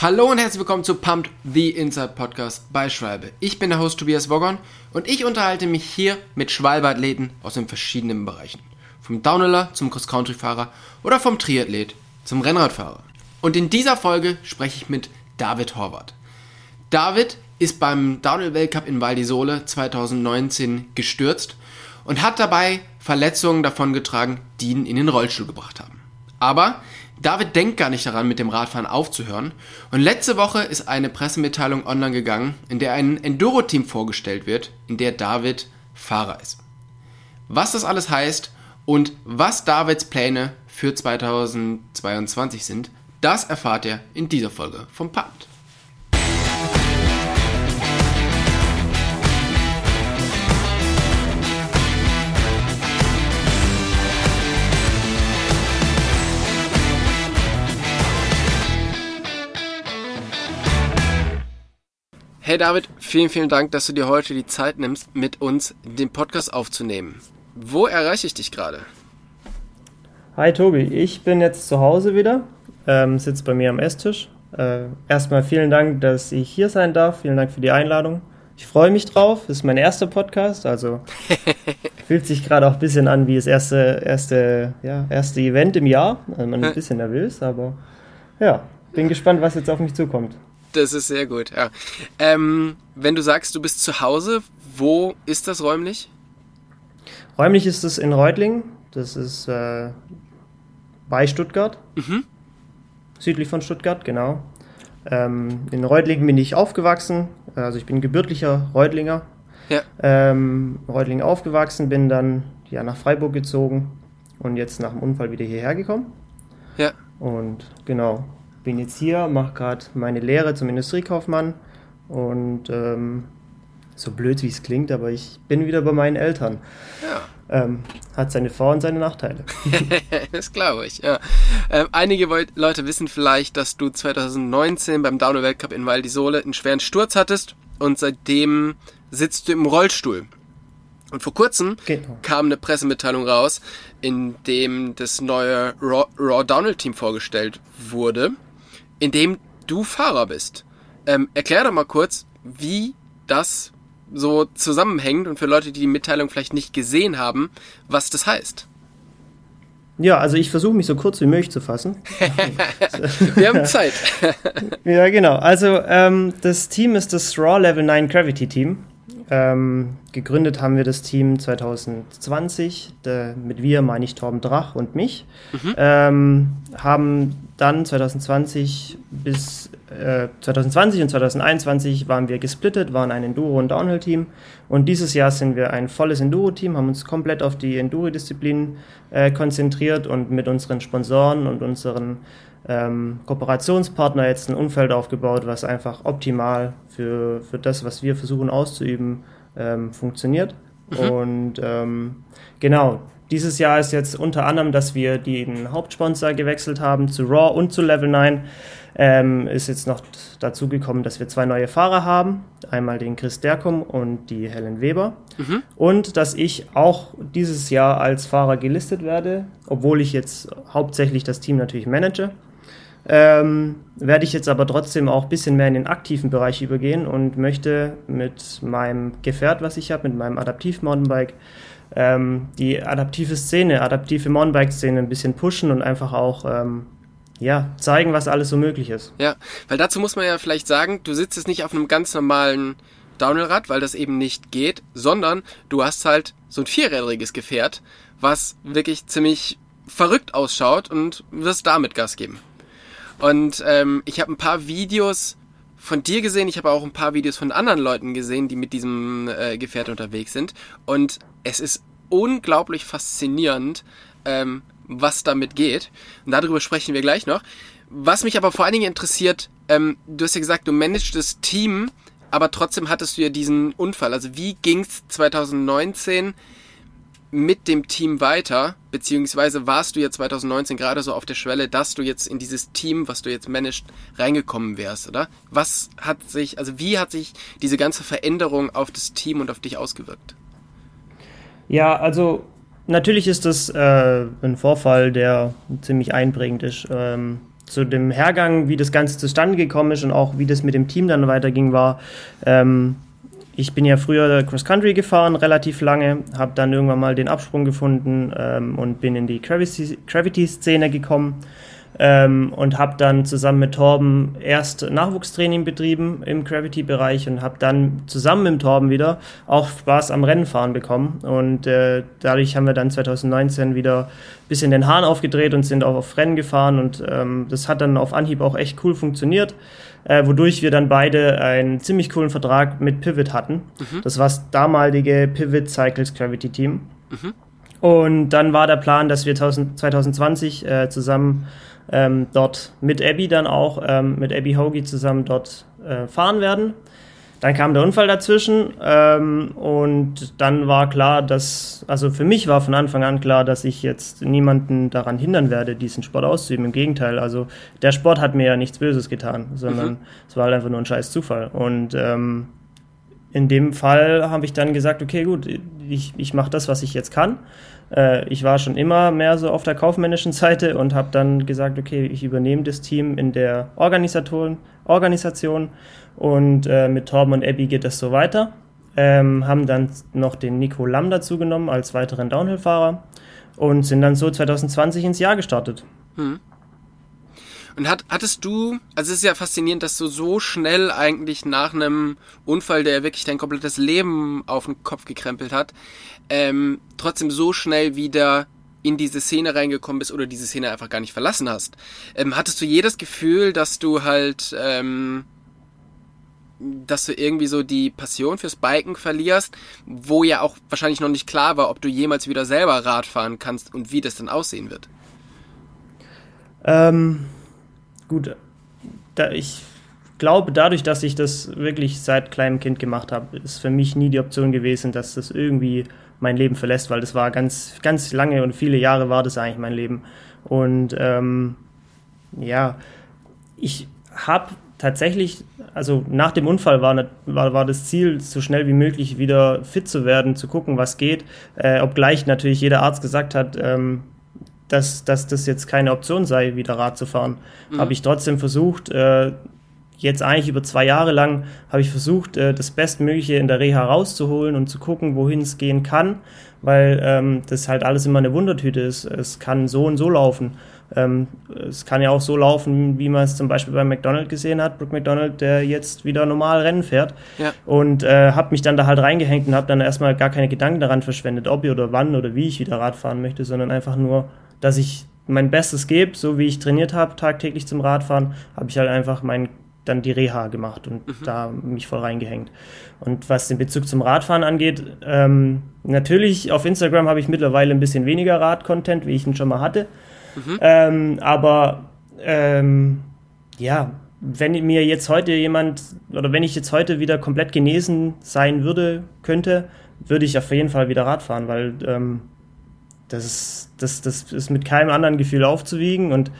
Hallo und herzlich willkommen zu Pumped the Inside Podcast bei Schwalbe. Ich bin der Host Tobias Woggon und ich unterhalte mich hier mit Schwalbe-Athleten aus den verschiedenen Bereichen. Vom Downhiller zum Cross-Country-Fahrer oder vom Triathlet zum Rennradfahrer. Und in dieser Folge spreche ich mit David Horvath. David ist beim Downhill-Weltcup in Val di Sole 2019 gestürzt und hat dabei Verletzungen davongetragen, die ihn in den Rollstuhl gebracht haben. Aber David denkt gar nicht daran, mit dem Radfahren aufzuhören. Und letzte Woche ist eine Pressemitteilung online gegangen, in der ein Enduro-Team vorgestellt wird, in der David Fahrer ist. Was das alles heißt und was Davids Pläne für 2022 sind, das erfahrt ihr in dieser Folge vom Pumped. Hey David, vielen, vielen Dank, dass du dir heute die Zeit nimmst, mit uns den Podcast aufzunehmen. Wo erreiche ich dich gerade? Hi Tobi, ich bin jetzt zu Hause wieder, ähm, sitze bei mir am Esstisch. Äh, erstmal vielen Dank, dass ich hier sein darf. Vielen Dank für die Einladung. Ich freue mich drauf. Das ist mein erster Podcast, also fühlt sich gerade auch ein bisschen an wie das erste, erste, ja, erste Event im Jahr. Also man ist ein bisschen nervös, aber ja, bin gespannt, was jetzt auf mich zukommt. Das ist sehr gut, ja. Ähm, wenn du sagst, du bist zu Hause, wo ist das räumlich? Räumlich ist es in Reutlingen. Das ist äh, bei Stuttgart. Mhm. Südlich von Stuttgart, genau. Ähm, in Reutlingen bin ich aufgewachsen. Also ich bin gebürtlicher Reutlinger. Ja. Ähm, Reutlingen aufgewachsen, bin dann ja, nach Freiburg gezogen und jetzt nach dem Unfall wieder hierher gekommen. Ja. Und genau, bin jetzt hier, mache gerade meine Lehre zum Industriekaufmann und ähm, so blöd wie es klingt, aber ich bin wieder bei meinen Eltern. Ja. Ähm, hat seine Vor- und seine Nachteile. das glaube ich, ja. Ähm, einige Leute wissen vielleicht, dass du 2019 beim Downhill Weltcup in Val di Sole einen schweren Sturz hattest und seitdem sitzt du im Rollstuhl. Und vor kurzem genau. kam eine Pressemitteilung raus, in dem das neue Raw, Raw Downhill Team vorgestellt wurde in dem du Fahrer bist. Ähm, erklär doch mal kurz, wie das so zusammenhängt und für Leute, die die Mitteilung vielleicht nicht gesehen haben, was das heißt. Ja, also ich versuche mich so kurz wie möglich zu fassen. Wir haben Zeit. ja, genau. Also ähm, das Team ist das Raw Level 9 Gravity Team. Ähm, gegründet haben wir das Team 2020. Da, mit wir meine ich Torben Drach und mich. Mhm. Ähm, haben dann 2020 bis äh, 2020 und 2021 waren wir gesplittet, waren ein Enduro- und Downhill-Team. Und dieses Jahr sind wir ein volles Enduro-Team, haben uns komplett auf die Enduro-Disziplin äh, konzentriert und mit unseren Sponsoren und unseren ähm, Kooperationspartner jetzt ein Umfeld aufgebaut, was einfach optimal für, für das, was wir versuchen auszuüben, ähm, funktioniert. Mhm. Und ähm, genau, dieses Jahr ist jetzt unter anderem, dass wir den Hauptsponsor gewechselt haben zu Raw und zu Level 9. Ähm, ist jetzt noch dazu gekommen, dass wir zwei neue Fahrer haben. Einmal den Chris Derkum und die Helen Weber. Mhm. Und dass ich auch dieses Jahr als Fahrer gelistet werde, obwohl ich jetzt hauptsächlich das Team natürlich manage. Ähm, werde ich jetzt aber trotzdem auch ein bisschen mehr in den aktiven Bereich übergehen und möchte mit meinem Gefährt, was ich habe, mit meinem Adaptiv-Mountainbike, ähm, die adaptive Szene, adaptive Mountainbike-Szene ein bisschen pushen und einfach auch ähm, ja, zeigen, was alles so möglich ist. Ja, weil dazu muss man ja vielleicht sagen, du sitzt jetzt nicht auf einem ganz normalen Downhill-Rad, weil das eben nicht geht, sondern du hast halt so ein vierrädriges Gefährt, was wirklich ziemlich verrückt ausschaut und wirst damit Gas geben. Und ähm, ich habe ein paar Videos von dir gesehen, ich habe auch ein paar Videos von anderen Leuten gesehen, die mit diesem äh, Gefährt unterwegs sind. Und es ist unglaublich faszinierend, ähm, was damit geht. Und darüber sprechen wir gleich noch. Was mich aber vor allen Dingen interessiert, ähm, du hast ja gesagt, du managst das Team, aber trotzdem hattest du ja diesen Unfall. Also wie ging's 2019 mit dem Team weiter, beziehungsweise warst du ja 2019 gerade so auf der Schwelle, dass du jetzt in dieses Team, was du jetzt managst, reingekommen wärst, oder? Was hat sich, also wie hat sich diese ganze Veränderung auf das Team und auf dich ausgewirkt? Ja, also natürlich ist das äh, ein Vorfall, der ziemlich einprägend ist. Ähm, zu dem Hergang, wie das Ganze zustande gekommen ist und auch wie das mit dem Team dann weiterging, war, ähm, ich bin ja früher Cross Country gefahren, relativ lange, habe dann irgendwann mal den Absprung gefunden ähm, und bin in die Gravity-Szene gekommen ähm, und habe dann zusammen mit Torben erst Nachwuchstraining betrieben im Gravity-Bereich und habe dann zusammen mit Torben wieder auch Spaß am Rennenfahren bekommen. Und äh, dadurch haben wir dann 2019 wieder ein bisschen den Hahn aufgedreht und sind auch auf Rennen gefahren und ähm, das hat dann auf Anhieb auch echt cool funktioniert. Äh, wodurch wir dann beide einen ziemlich coolen Vertrag mit Pivot hatten. Mhm. Das war das damalige Pivot Cycles Gravity Team. Mhm. Und dann war der Plan, dass wir 2020 äh, zusammen ähm, dort mit Abby dann auch, ähm, mit Abby Hoagie zusammen dort äh, fahren werden. Dann kam der Unfall dazwischen ähm, und dann war klar, dass, also für mich war von Anfang an klar, dass ich jetzt niemanden daran hindern werde, diesen Sport auszuüben. Im Gegenteil, also der Sport hat mir ja nichts Böses getan, sondern mhm. es war halt einfach nur ein scheiß Zufall. Und ähm, in dem Fall habe ich dann gesagt, okay, gut, ich, ich mache das, was ich jetzt kann. Äh, ich war schon immer mehr so auf der kaufmännischen Seite und habe dann gesagt, okay, ich übernehme das Team in der Organisation, Organisation und äh, mit Torben und Abby geht das so weiter. Ähm, haben dann noch den Nico Lamm dazu genommen als weiteren Downhill-Fahrer und sind dann so 2020 ins Jahr gestartet. Hm. Und hat, hattest du, also es ist ja faszinierend, dass du so schnell eigentlich nach einem Unfall, der wirklich dein komplettes Leben auf den Kopf gekrempelt hat, ähm, trotzdem so schnell wieder in diese Szene reingekommen bist oder diese Szene einfach gar nicht verlassen hast. Ähm, hattest du jedes Gefühl, dass du halt, ähm, dass du irgendwie so die Passion fürs Biken verlierst, wo ja auch wahrscheinlich noch nicht klar war, ob du jemals wieder selber Rad fahren kannst und wie das dann aussehen wird? Ähm, gut, da ich glaube, dadurch, dass ich das wirklich seit kleinem Kind gemacht habe, ist für mich nie die Option gewesen, dass das irgendwie mein Leben verlässt, weil das war ganz, ganz lange und viele Jahre war das eigentlich mein Leben. Und ähm, ja, ich habe tatsächlich, also nach dem Unfall war, war, war das Ziel, so schnell wie möglich wieder fit zu werden, zu gucken, was geht. Äh, obgleich natürlich jeder Arzt gesagt hat, ähm, dass, dass das jetzt keine Option sei, wieder Rad zu fahren. Mhm. Habe ich trotzdem versucht, äh, jetzt eigentlich über zwei Jahre lang, habe ich versucht, äh, das Bestmögliche in der Reha rauszuholen und zu gucken, wohin es gehen kann, weil ähm, das halt alles immer eine Wundertüte ist. Es kann so und so laufen. Ähm, es kann ja auch so laufen, wie man es zum Beispiel bei McDonald gesehen hat, Brooke McDonald, der jetzt wieder normal Rennen fährt. Ja. Und äh, habe mich dann da halt reingehängt und habe dann erstmal gar keine Gedanken daran verschwendet, ob ich oder wann oder wie ich wieder Rad fahren möchte, sondern einfach nur dass ich mein Bestes gebe, so wie ich trainiert habe, tagtäglich zum Radfahren, habe ich halt einfach mein dann die Reha gemacht und mhm. da mich voll reingehängt. Und was den Bezug zum Radfahren angeht, ähm, natürlich auf Instagram habe ich mittlerweile ein bisschen weniger Rad-Content, wie ich ihn schon mal hatte. Mhm. Ähm, aber ähm, ja, wenn mir jetzt heute jemand oder wenn ich jetzt heute wieder komplett genesen sein würde, könnte, würde ich auf jeden Fall wieder Radfahren, weil ähm, das ist, das, das ist mit keinem anderen Gefühl aufzuwiegen und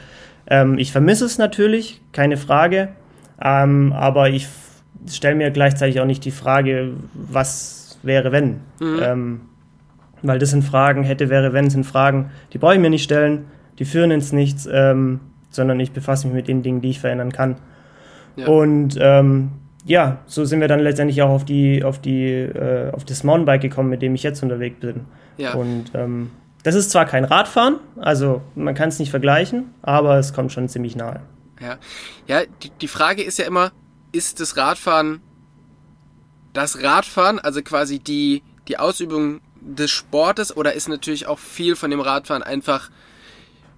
ähm, ich vermisse es natürlich, keine Frage, ähm, aber ich stelle mir gleichzeitig auch nicht die Frage, was wäre, wenn. Mhm. Ähm, weil das sind Fragen, hätte, wäre, wenn, sind Fragen, die brauche ich mir nicht stellen, die führen ins Nichts, ähm, sondern ich befasse mich mit den Dingen, die ich verändern kann. Ja. Und ähm, ja, so sind wir dann letztendlich auch auf die, auf die, äh, auf das Mountainbike gekommen, mit dem ich jetzt unterwegs bin. Ja. Und ähm, das ist zwar kein Radfahren, also man kann es nicht vergleichen, aber es kommt schon ziemlich nahe. Ja, ja die, die Frage ist ja immer, ist das Radfahren das Radfahren, also quasi die, die Ausübung des Sportes, oder ist natürlich auch viel von dem Radfahren einfach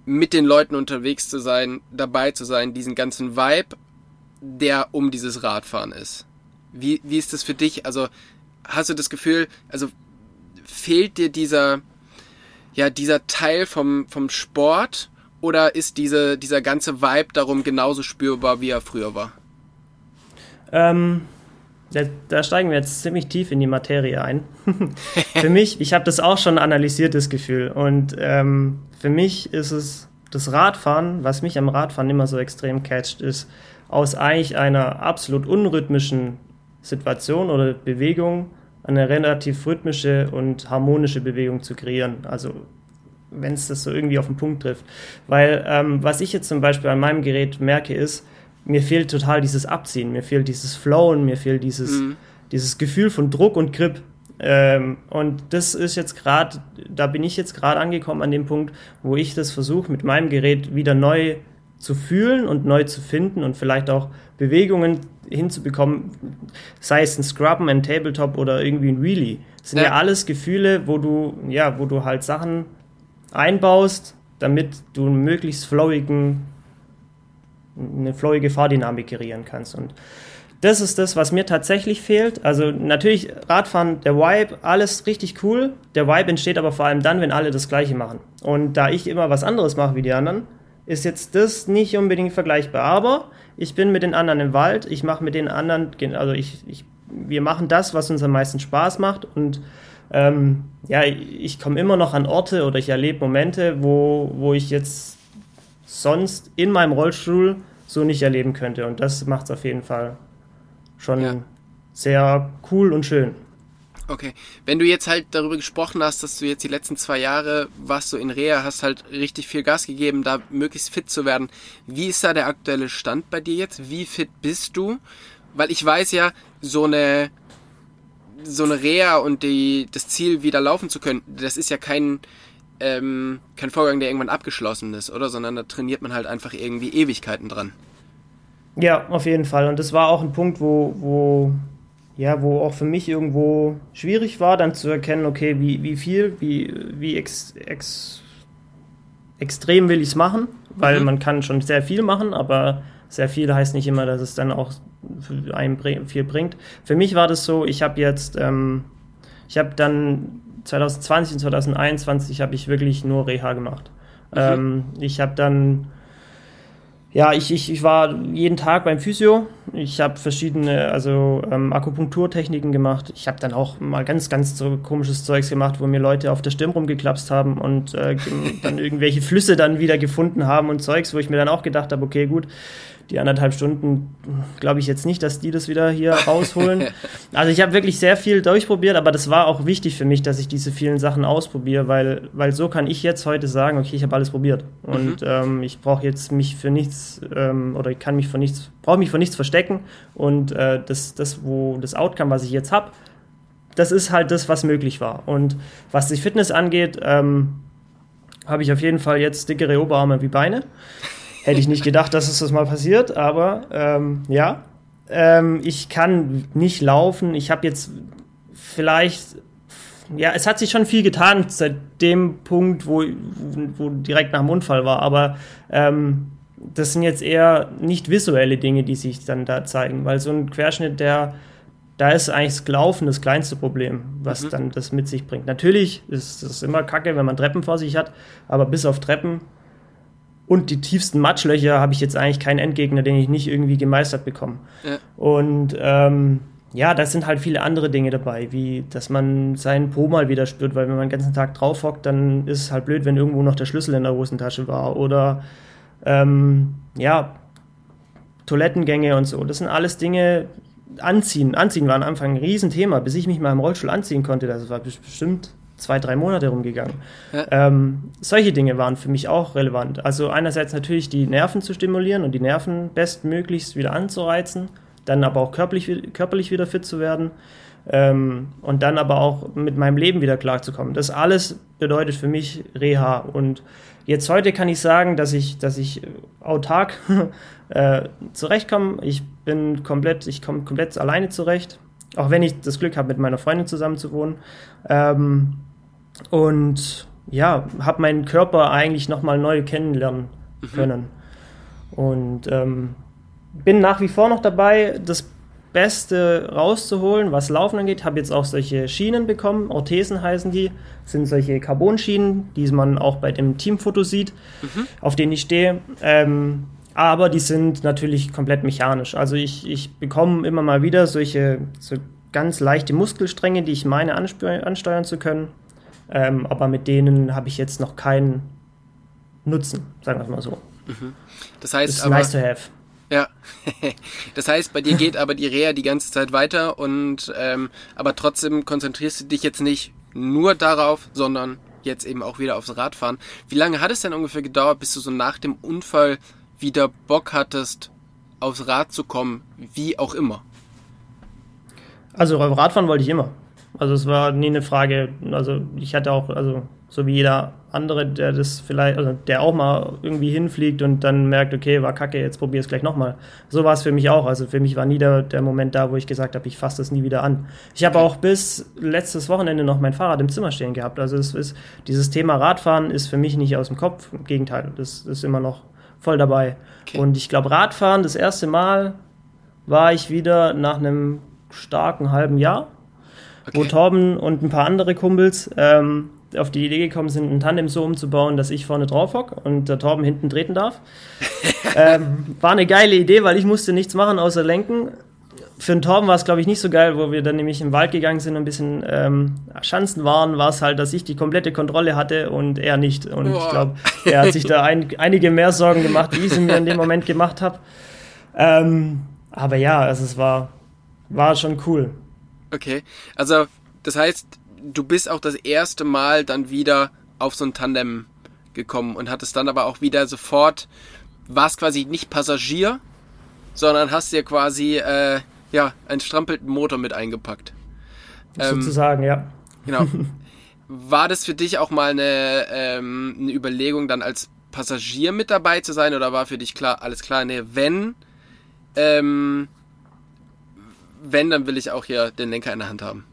mit den Leuten unterwegs zu sein, dabei zu sein, diesen ganzen Vibe, der um dieses Radfahren ist. Wie, wie ist das für dich? Also hast du das Gefühl, also fehlt dir dieser, ja dieser Teil vom, vom Sport oder ist diese, dieser ganze Vibe darum genauso spürbar, wie er früher war? Ähm, da, da, steigen wir jetzt ziemlich tief in die Materie ein. für mich, ich habe das auch schon analysiert, das Gefühl. Und ähm, für mich ist es das Radfahren, was mich am Radfahren immer so extrem catcht, ist aus eigentlich einer absolut unrhythmischen Situation oder Bewegung eine relativ rhythmische und harmonische Bewegung zu kreieren. Also wenn es das so irgendwie auf den Punkt trifft. Weil ähm, was ich jetzt zum Beispiel an meinem Gerät merke, ist, mir fehlt total dieses Abziehen, mir fehlt dieses Flowen, mir fehlt dieses, mhm. dieses Gefühl von Druck und Grip. Ähm, und das ist jetzt gerade, da bin ich jetzt gerade angekommen an dem Punkt, wo ich das versuche, mit meinem Gerät wieder neu zu fühlen und neu zu finden und vielleicht auch Bewegungen hinzubekommen, sei es ein Scrubben, ein Tabletop oder irgendwie ein Wheelie. Das sind ja. ja alles Gefühle, wo du, ja, wo du halt Sachen einbaust, damit du einen möglichst flowigen, eine flowige Fahrdynamik kreieren kannst. Und das ist das, was mir tatsächlich fehlt. Also natürlich Radfahren, der Vibe, alles richtig cool. Der Vibe entsteht aber vor allem dann, wenn alle das Gleiche machen. Und da ich immer was anderes mache wie die anderen, ist jetzt das nicht unbedingt vergleichbar. Aber ich bin mit den anderen im Wald, ich mache mit den anderen, also ich, ich, wir machen das, was uns am meisten Spaß macht und ähm, ja, ich komme immer noch an Orte oder ich erlebe Momente, wo, wo ich jetzt sonst in meinem Rollstuhl so nicht erleben könnte. Und das macht es auf jeden Fall schon ja. sehr cool und schön. Okay, wenn du jetzt halt darüber gesprochen hast, dass du jetzt die letzten zwei Jahre warst so in Reha, hast halt richtig viel Gas gegeben, da möglichst fit zu werden. Wie ist da der aktuelle Stand bei dir jetzt? Wie fit bist du? Weil ich weiß ja, so eine so eine Reha und die, das Ziel wieder laufen zu können, das ist ja kein ähm, kein Vorgang, der irgendwann abgeschlossen ist, oder? Sondern da trainiert man halt einfach irgendwie Ewigkeiten dran. Ja, auf jeden Fall. Und das war auch ein Punkt, wo, wo, ja, wo auch für mich irgendwo schwierig war, dann zu erkennen, okay, wie, wie viel, wie, wie ex, ex, extrem will ich es machen, weil mhm. man kann schon sehr viel machen, aber sehr viel heißt nicht immer, dass es dann auch für einen viel bringt. Für mich war das so, ich habe jetzt, ähm, ich habe dann 2020 und 2021 habe ich wirklich nur Reha gemacht. Mhm. Ähm, ich habe dann ja, ich, ich, ich war jeden Tag beim Physio. Ich habe verschiedene, also ähm, Akupunkturtechniken gemacht. Ich habe dann auch mal ganz, ganz so komisches Zeugs gemacht, wo mir Leute auf der Stirn rumgeklapst haben und äh, dann irgendwelche Flüsse dann wieder gefunden haben und Zeugs, wo ich mir dann auch gedacht habe, okay, gut, die anderthalb Stunden glaube ich jetzt nicht, dass die das wieder hier rausholen. Also ich habe wirklich sehr viel durchprobiert, aber das war auch wichtig für mich, dass ich diese vielen Sachen ausprobiere, weil, weil so kann ich jetzt heute sagen, okay, ich habe alles probiert und mhm. ähm, ich brauche jetzt mich für nichts ähm, oder ich kann mich von nichts, brauche mich von nichts verstecken und äh, das, das, wo das Outcome, was ich jetzt habe, das ist halt das, was möglich war. Und was die Fitness angeht, ähm, habe ich auf jeden Fall jetzt dickere Oberarme wie Beine. Hätte ich nicht gedacht, dass es das mal passiert, aber ähm, ja. Ähm, ich kann nicht laufen. Ich habe jetzt vielleicht, ja, es hat sich schon viel getan seit dem Punkt, wo, wo, direkt nach dem Unfall war, aber ähm, das sind jetzt eher nicht visuelle Dinge, die sich dann da zeigen, weil so ein Querschnitt, der da ist eigentlich das Laufen das kleinste Problem, was mhm. dann das mit sich bringt. Natürlich ist es immer kacke, wenn man Treppen vor sich hat, aber bis auf Treppen und die tiefsten Matschlöcher habe ich jetzt eigentlich keinen Endgegner, den ich nicht irgendwie gemeistert bekomme. Ja. Und ähm, ja, da sind halt viele andere Dinge dabei, wie dass man seinen Po mal wieder spürt, weil wenn man den ganzen Tag drauf hockt, dann ist es halt blöd, wenn irgendwo noch der Schlüssel in der Hosentasche war. Oder ähm, ja, Toilettengänge und so. Das sind alles Dinge, Anziehen. Anziehen war am Anfang ein Riesenthema, bis ich mich mal im Rollstuhl anziehen konnte. Das war bestimmt zwei, drei Monate rumgegangen. Ja. Ähm, solche Dinge waren für mich auch relevant. Also einerseits natürlich die Nerven zu stimulieren und die Nerven bestmöglichst wieder anzureizen, dann aber auch körperlich, körperlich wieder fit zu werden ähm, und dann aber auch mit meinem Leben wieder klarzukommen. Das alles bedeutet für mich Reha. Und jetzt heute kann ich sagen, dass ich, dass ich autark äh, zurechtkomme. Ich bin komplett, ich komme komplett alleine zurecht. Auch wenn ich das Glück habe, mit meiner Freundin zusammen zu wohnen. Ähm, und ja, habe meinen Körper eigentlich nochmal neu kennenlernen mhm. können. Mhm. Und ähm, bin nach wie vor noch dabei, das Beste rauszuholen, was Laufen angeht. Habe jetzt auch solche Schienen bekommen, Orthesen heißen die. Das sind solche Carbon-Schienen, die man auch bei dem Teamfoto sieht, mhm. auf denen ich stehe. Ähm, aber die sind natürlich komplett mechanisch. Also ich, ich bekomme immer mal wieder solche so ganz leichte Muskelstränge, die ich meine ansteuern zu können. Ähm, aber mit denen habe ich jetzt noch keinen Nutzen, sagen wir es mal so. Mhm. Das heißt, It's aber, nice to have. Ja, das heißt, bei dir geht aber die Reha die ganze Zeit weiter und ähm, aber trotzdem konzentrierst du dich jetzt nicht nur darauf, sondern jetzt eben auch wieder aufs Rad fahren. Wie lange hat es denn ungefähr gedauert, bis du so nach dem Unfall wieder Bock hattest, aufs Rad zu kommen, wie auch immer? Also Radfahren wollte ich immer. Also es war nie eine Frage, also ich hatte auch, also so wie jeder andere, der das vielleicht, also der auch mal irgendwie hinfliegt und dann merkt, okay, war kacke, jetzt probier es gleich nochmal. So war es für mich auch. Also für mich war nie der, der Moment da, wo ich gesagt habe, ich fasse das nie wieder an. Ich habe auch bis letztes Wochenende noch mein Fahrrad im Zimmer stehen gehabt. Also es ist, dieses Thema Radfahren ist für mich nicht aus dem Kopf. Im Gegenteil, das ist immer noch voll dabei. Okay. Und ich glaube, Radfahren, das erste Mal war ich wieder nach einem starken halben Jahr, okay. wo Torben und ein paar andere Kumpels ähm, auf die Idee gekommen sind, ein Tandem so umzubauen, dass ich vorne drauf hocke und der Torben hinten treten darf. ähm, war eine geile Idee, weil ich musste nichts machen außer lenken. Für den Torben war es, glaube ich, nicht so geil, wo wir dann nämlich im Wald gegangen sind und ein bisschen ähm, Schanzen waren, war es halt, dass ich die komplette Kontrolle hatte und er nicht. Und Boah. ich glaube, er hat sich da ein, einige mehr Sorgen gemacht, wie ich sie mir in dem Moment gemacht habe. Ähm, aber ja, also es war, war schon cool. Okay, also das heißt, du bist auch das erste Mal dann wieder auf so ein Tandem gekommen und hattest dann aber auch wieder sofort, warst quasi nicht Passagier, sondern hast dir quasi äh, ja, einen strampelten Motor mit eingepackt. Ähm, Sozusagen, ja. Genau. War das für dich auch mal eine, ähm, eine Überlegung, dann als Passagier mit dabei zu sein oder war für dich klar, alles klar, nee, wenn, ähm, wenn, dann will ich auch hier den Lenker in der Hand haben?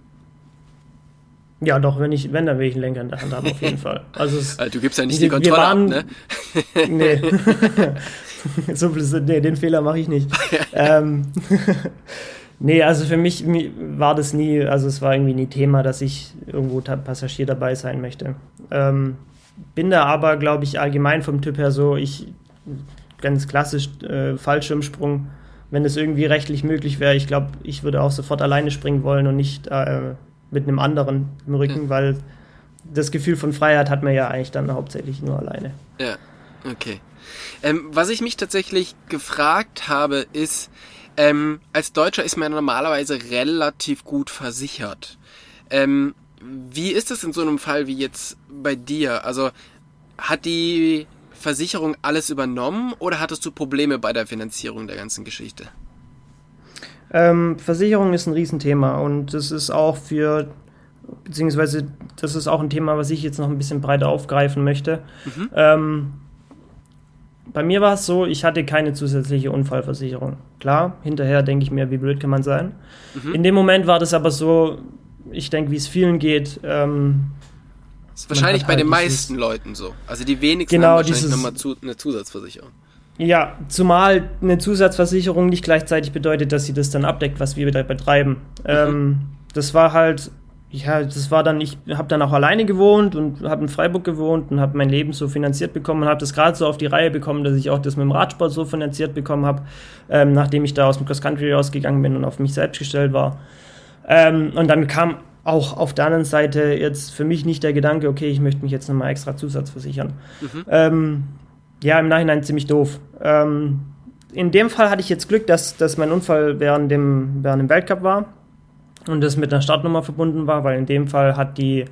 Ja, doch, wenn ich, wenn, dann will ich einen Lenker in der Hand haben, auf jeden Fall. Also, es, also du gibst ja nicht die, die Kontrolle waren, ab, ne? nee. so, nee, den Fehler mache ich nicht. ähm, nee, also für mich war das nie, also es war irgendwie nie Thema, dass ich irgendwo Passagier dabei sein möchte. Ähm, bin da aber, glaube ich, allgemein vom Typ her so, ich, ganz klassisch äh, Fallschirmsprung, wenn es irgendwie rechtlich möglich wäre, ich glaube, ich würde auch sofort alleine springen wollen und nicht äh, mit einem anderen im Rücken, mhm. weil das Gefühl von Freiheit hat man ja eigentlich dann hauptsächlich nur alleine. Ja, okay. Ähm, was ich mich tatsächlich gefragt habe, ist, ähm, als Deutscher ist man normalerweise relativ gut versichert. Ähm, wie ist es in so einem Fall wie jetzt bei dir? Also hat die Versicherung alles übernommen oder hattest du Probleme bei der Finanzierung der ganzen Geschichte? Ähm, Versicherung ist ein Riesenthema und das ist auch für, beziehungsweise das ist auch ein Thema, was ich jetzt noch ein bisschen breiter aufgreifen möchte. Mhm. Ähm, bei mir war es so, ich hatte keine zusätzliche Unfallversicherung. Klar, hinterher denke ich mir, wie blöd kann man sein. Mhm. In dem Moment war das aber so, ich denke, wie es vielen geht. Ähm, ist wahrscheinlich bei halt den meisten Leuten so. Also die wenigsten genau, haben wahrscheinlich nochmal zu, eine Zusatzversicherung. Ja, zumal eine Zusatzversicherung nicht gleichzeitig bedeutet, dass sie das dann abdeckt, was wir wieder betreiben. Mhm. Ähm, das war halt, ja, das war dann, ich habe dann auch alleine gewohnt und habe in Freiburg gewohnt und habe mein Leben so finanziert bekommen und habe das gerade so auf die Reihe bekommen, dass ich auch das mit dem Radsport so finanziert bekommen habe, ähm, nachdem ich da aus dem Cross Country rausgegangen bin und auf mich selbst gestellt war. Ähm, und dann kam auch auf der anderen Seite jetzt für mich nicht der Gedanke, okay, ich möchte mich jetzt nochmal extra Zusatzversichern. Mhm. Ähm, ja, im Nachhinein ziemlich doof. Ähm, in dem Fall hatte ich jetzt Glück, dass, dass mein Unfall während dem, während dem Weltcup war und das mit einer Startnummer verbunden war, weil in dem Fall hat die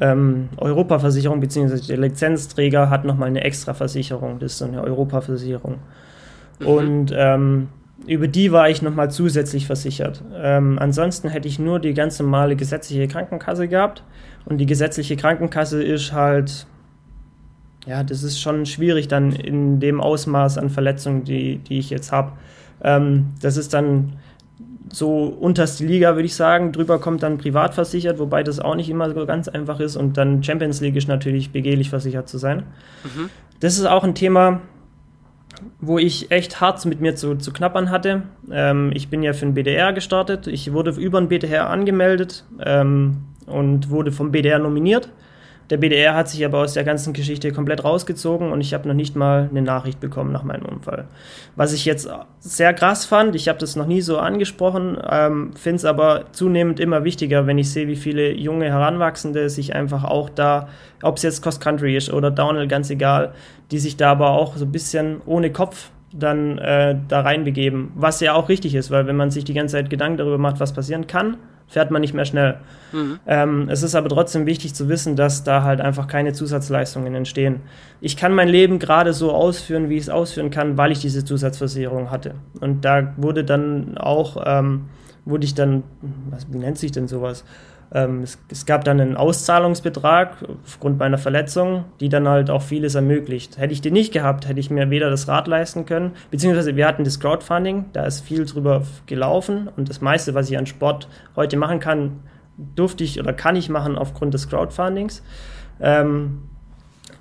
ähm, Europaversicherung bzw. der Lizenzträger hat nochmal eine Extraversicherung, das ist so eine Europaversicherung. Mhm. Und ähm, über die war ich nochmal zusätzlich versichert. Ähm, ansonsten hätte ich nur die ganz normale gesetzliche Krankenkasse gehabt. Und die gesetzliche Krankenkasse ist halt ja, das ist schon schwierig dann in dem Ausmaß an Verletzungen, die, die ich jetzt habe. Ähm, das ist dann so unterste Liga, würde ich sagen. Drüber kommt dann privat versichert, wobei das auch nicht immer so ganz einfach ist. Und dann Champions League ist natürlich begehlich versichert zu sein. Mhm. Das ist auch ein Thema, wo ich echt hart mit mir zu, zu knappern hatte. Ähm, ich bin ja für den BDR gestartet. Ich wurde über den BDR angemeldet ähm, und wurde vom BDR nominiert. Der BDR hat sich aber aus der ganzen Geschichte komplett rausgezogen und ich habe noch nicht mal eine Nachricht bekommen nach meinem Unfall. Was ich jetzt sehr krass fand, ich habe das noch nie so angesprochen, ähm, finde es aber zunehmend immer wichtiger, wenn ich sehe, wie viele junge Heranwachsende sich einfach auch da, ob es jetzt Cross Country ist oder Downhill, ganz egal, die sich da aber auch so ein bisschen ohne Kopf dann äh, da reinbegeben, was ja auch richtig ist, weil wenn man sich die ganze Zeit Gedanken darüber macht, was passieren kann, fährt man nicht mehr schnell. Mhm. Ähm, es ist aber trotzdem wichtig zu wissen, dass da halt einfach keine Zusatzleistungen entstehen. Ich kann mein Leben gerade so ausführen, wie ich es ausführen kann, weil ich diese Zusatzversicherung hatte. Und da wurde dann auch, ähm, wurde ich dann, was, wie nennt sich denn sowas? Ähm, es, es, gab dann einen Auszahlungsbetrag aufgrund meiner Verletzung, die dann halt auch vieles ermöglicht. Hätte ich den nicht gehabt, hätte ich mir weder das Rad leisten können, beziehungsweise wir hatten das Crowdfunding, da ist viel drüber gelaufen und das meiste, was ich an Sport heute machen kann, durfte ich oder kann ich machen aufgrund des Crowdfundings. Ähm,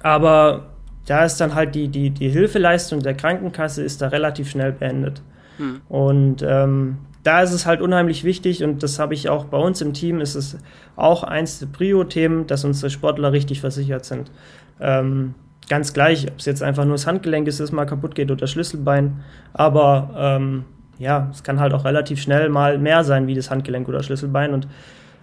aber da ist dann halt die, die, die Hilfeleistung der Krankenkasse ist da relativ schnell beendet. Hm. Und ähm, da ist es halt unheimlich wichtig und das habe ich auch bei uns im Team, ist es auch eins der Prio-Themen, dass unsere Sportler richtig versichert sind. Ähm, ganz gleich, ob es jetzt einfach nur das Handgelenk ist, das mal kaputt geht oder das Schlüsselbein, aber ähm, ja, es kann halt auch relativ schnell mal mehr sein wie das Handgelenk oder Schlüsselbein und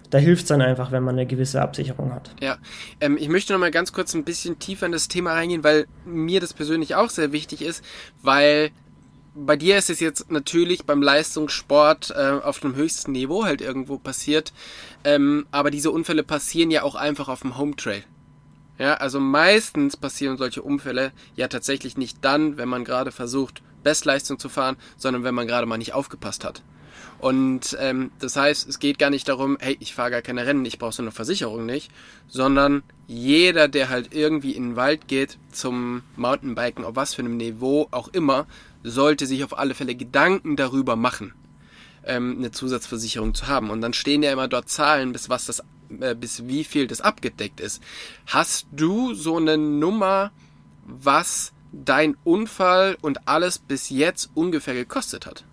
da hilft es dann einfach, wenn man eine gewisse Absicherung hat. Ja, ähm, ich möchte noch mal ganz kurz ein bisschen tiefer in das Thema reingehen, weil mir das persönlich auch sehr wichtig ist, weil bei dir ist es jetzt natürlich beim Leistungssport äh, auf einem höchsten Niveau halt irgendwo passiert. Ähm, aber diese Unfälle passieren ja auch einfach auf dem Home Trail. Ja, also meistens passieren solche Unfälle ja tatsächlich nicht dann, wenn man gerade versucht, Bestleistung zu fahren, sondern wenn man gerade mal nicht aufgepasst hat. Und ähm, das heißt, es geht gar nicht darum, hey, ich fahre gar keine Rennen, ich brauche so eine Versicherung nicht, sondern jeder, der halt irgendwie in den Wald geht zum Mountainbiken, auf was für einem Niveau auch immer, sollte sich auf alle Fälle Gedanken darüber machen, ähm, eine Zusatzversicherung zu haben. Und dann stehen ja immer dort Zahlen, bis was das, äh, bis wie viel das abgedeckt ist. Hast du so eine Nummer, was dein Unfall und alles bis jetzt ungefähr gekostet hat?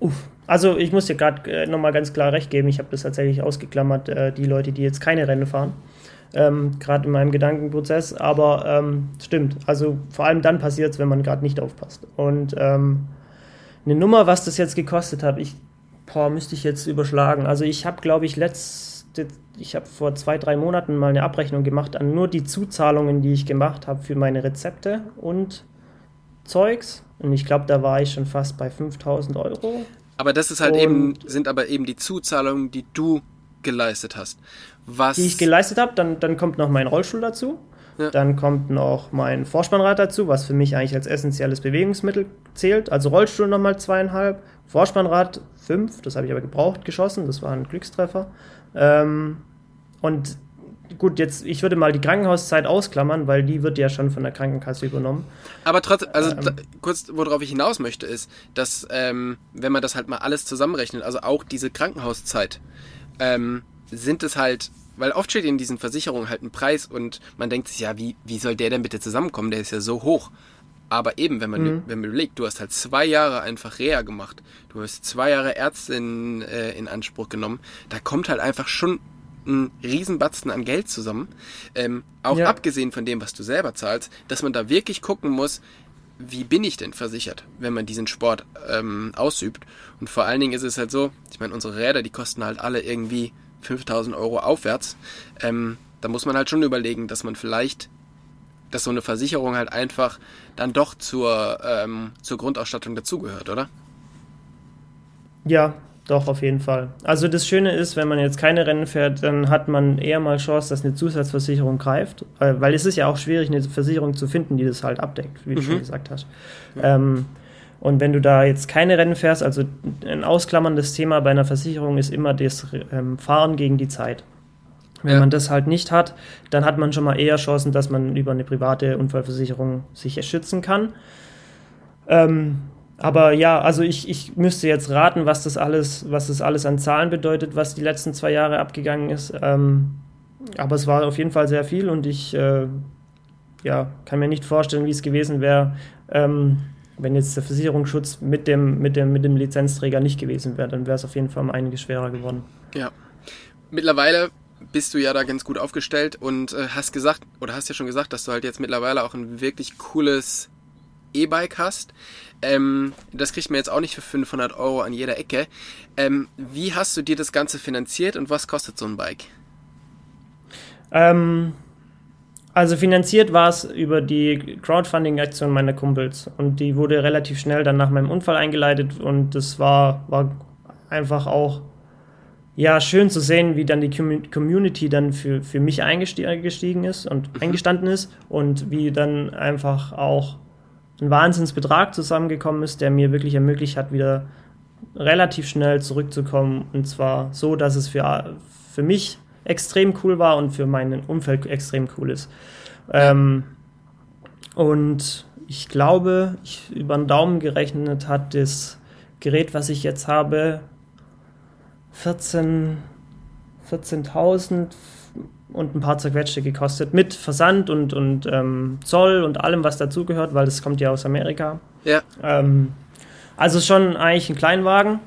Uff. Also ich muss dir gerade äh, nochmal ganz klar recht geben, ich habe das tatsächlich ausgeklammert, äh, die Leute, die jetzt keine Rennen fahren ähm, gerade in meinem Gedankenprozess. Aber ähm, stimmt, also vor allem dann passiert es, wenn man gerade nicht aufpasst. Und ähm, eine Nummer, was das jetzt gekostet hat, ich boah, müsste ich jetzt überschlagen. Also ich habe, glaube ich, letzte, ich habe vor zwei, drei Monaten mal eine Abrechnung gemacht an nur die Zuzahlungen, die ich gemacht habe für meine Rezepte und Zeugs. Und ich glaube, da war ich schon fast bei 5000 Euro. Aber das ist halt und eben, sind aber eben die Zuzahlungen, die du geleistet hast. Was die ich geleistet habe, dann, dann kommt noch mein Rollstuhl dazu. Ja. Dann kommt noch mein Vorspannrad dazu, was für mich eigentlich als essentielles Bewegungsmittel zählt. Also Rollstuhl nochmal zweieinhalb, Vorspannrad fünf, das habe ich aber gebraucht geschossen, das war ein Glückstreffer. Ähm, und gut, jetzt, ich würde mal die Krankenhauszeit ausklammern, weil die wird ja schon von der Krankenkasse übernommen. Aber trotzdem, also ähm, da, kurz, worauf ich hinaus möchte, ist, dass, ähm, wenn man das halt mal alles zusammenrechnet, also auch diese Krankenhauszeit, ähm, sind es halt, weil oft steht in diesen Versicherungen halt ein Preis und man denkt sich, ja, wie, wie soll der denn bitte zusammenkommen? Der ist ja so hoch. Aber eben, wenn man, mhm. wenn man überlegt, du hast halt zwei Jahre einfach Reha gemacht, du hast zwei Jahre Ärztin äh, in Anspruch genommen, da kommt halt einfach schon ein Riesenbatzen an Geld zusammen. Ähm, auch ja. abgesehen von dem, was du selber zahlst, dass man da wirklich gucken muss, wie bin ich denn versichert, wenn man diesen Sport ähm, ausübt. Und vor allen Dingen ist es halt so, ich meine, unsere Räder, die kosten halt alle irgendwie 5000 Euro aufwärts. Ähm, da muss man halt schon überlegen, dass man vielleicht, dass so eine Versicherung halt einfach dann doch zur, ähm, zur Grundausstattung dazugehört, oder? Ja, doch, auf jeden Fall. Also das Schöne ist, wenn man jetzt keine Rennen fährt, dann hat man eher mal Chance, dass eine Zusatzversicherung greift, weil es ist ja auch schwierig, eine Versicherung zu finden, die das halt abdeckt, wie du mhm. schon gesagt hast. Ja. Ähm, und wenn du da jetzt keine Rennen fährst, also ein ausklammerndes Thema bei einer Versicherung ist immer das ähm, Fahren gegen die Zeit. Wenn ja. man das halt nicht hat, dann hat man schon mal eher Chancen, dass man über eine private Unfallversicherung sich erschützen kann. Ähm, aber ja, also ich, ich müsste jetzt raten, was das alles, was das alles an Zahlen bedeutet, was die letzten zwei Jahre abgegangen ist. Ähm, aber es war auf jeden Fall sehr viel und ich äh, ja, kann mir nicht vorstellen, wie es gewesen wäre, ähm, wenn jetzt der Versicherungsschutz mit dem, mit dem, mit dem Lizenzträger nicht gewesen wäre. Dann wäre es auf jeden Fall um einiges schwerer geworden. Ja. Mittlerweile bist du ja da ganz gut aufgestellt und äh, hast gesagt, oder hast ja schon gesagt, dass du halt jetzt mittlerweile auch ein wirklich cooles E-Bike hast. Ähm, das kriegt man jetzt auch nicht für 500 Euro an jeder Ecke. Ähm, wie hast du dir das Ganze finanziert und was kostet so ein Bike? Ähm, also finanziert war es über die Crowdfunding-Aktion meiner Kumpels und die wurde relativ schnell dann nach meinem Unfall eingeleitet und das war, war einfach auch ja, schön zu sehen, wie dann die Community dann für, für mich eingestiegen ist und mhm. eingestanden ist und wie dann einfach auch ein Wahnsinnsbetrag zusammengekommen ist, der mir wirklich ermöglicht hat, wieder relativ schnell zurückzukommen. Und zwar so, dass es für, für mich extrem cool war und für mein Umfeld extrem cool ist. Ähm, und ich glaube, ich über den Daumen gerechnet hat das Gerät, was ich jetzt habe, 14 14.000 und ein paar zerquetschte gekostet. Mit Versand und, und ähm, Zoll und allem, was dazugehört, weil das kommt ja aus Amerika. Ja. Ähm, also schon eigentlich ein Kleinwagen.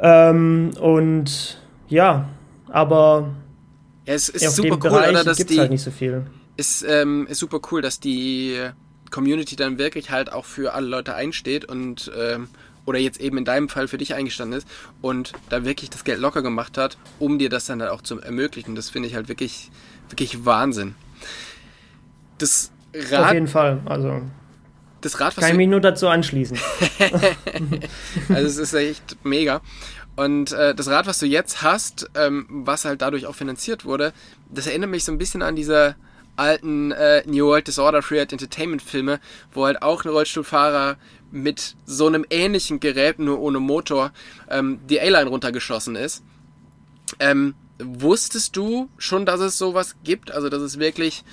Ähm, und ja, aber ja, es ist super cool, Bereich oder, dass die, halt nicht so viel. Ist, ähm, ist super cool, dass die Community dann wirklich halt auch für alle Leute einsteht und ähm, oder jetzt eben in deinem Fall für dich eingestanden ist und da wirklich das Geld locker gemacht hat, um dir das dann halt auch zu ermöglichen. Das finde ich halt wirklich, wirklich Wahnsinn. Das Rad. Auf jeden Fall. Also. Das Rad, was kann ich mich nur dazu anschließen. also es ist echt mega. Und äh, das Rad, was du jetzt hast, ähm, was halt dadurch auch finanziert wurde, das erinnert mich so ein bisschen an diese alten äh, New World Disorder Free Entertainment Filme, wo halt auch ein Rollstuhlfahrer mit so einem ähnlichen Gerät, nur ohne Motor, ähm, die A-Line runtergeschossen ist. Ähm, wusstest du schon, dass es sowas gibt? Also, dass es wirklich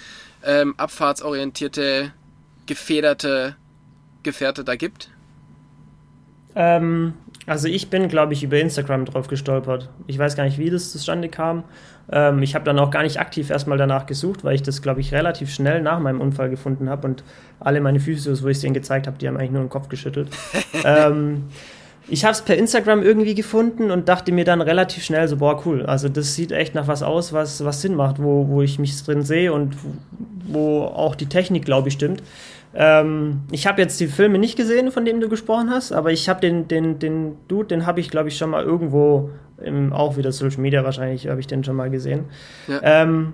ähm, abfahrtsorientierte, gefederte Gefährte da gibt? Ähm, also ich bin, glaube ich, über Instagram drauf gestolpert. Ich weiß gar nicht, wie das zustande kam. Ähm, ich habe dann auch gar nicht aktiv erstmal danach gesucht, weil ich das, glaube ich, relativ schnell nach meinem Unfall gefunden habe und alle meine Physios, wo ich es denen gezeigt habe, die haben eigentlich nur den Kopf geschüttelt. ähm, ich habe es per Instagram irgendwie gefunden und dachte mir dann relativ schnell so, boah, cool, also das sieht echt nach was aus, was, was Sinn macht, wo, wo ich mich drin sehe und wo auch die Technik, glaube ich, stimmt. Ähm, ich habe jetzt die Filme nicht gesehen, von denen du gesprochen hast, aber ich habe den, den, den Dude, den habe ich, glaube ich, schon mal irgendwo, im, auch wieder Social Media wahrscheinlich, habe ich den schon mal gesehen. Ja. Ähm,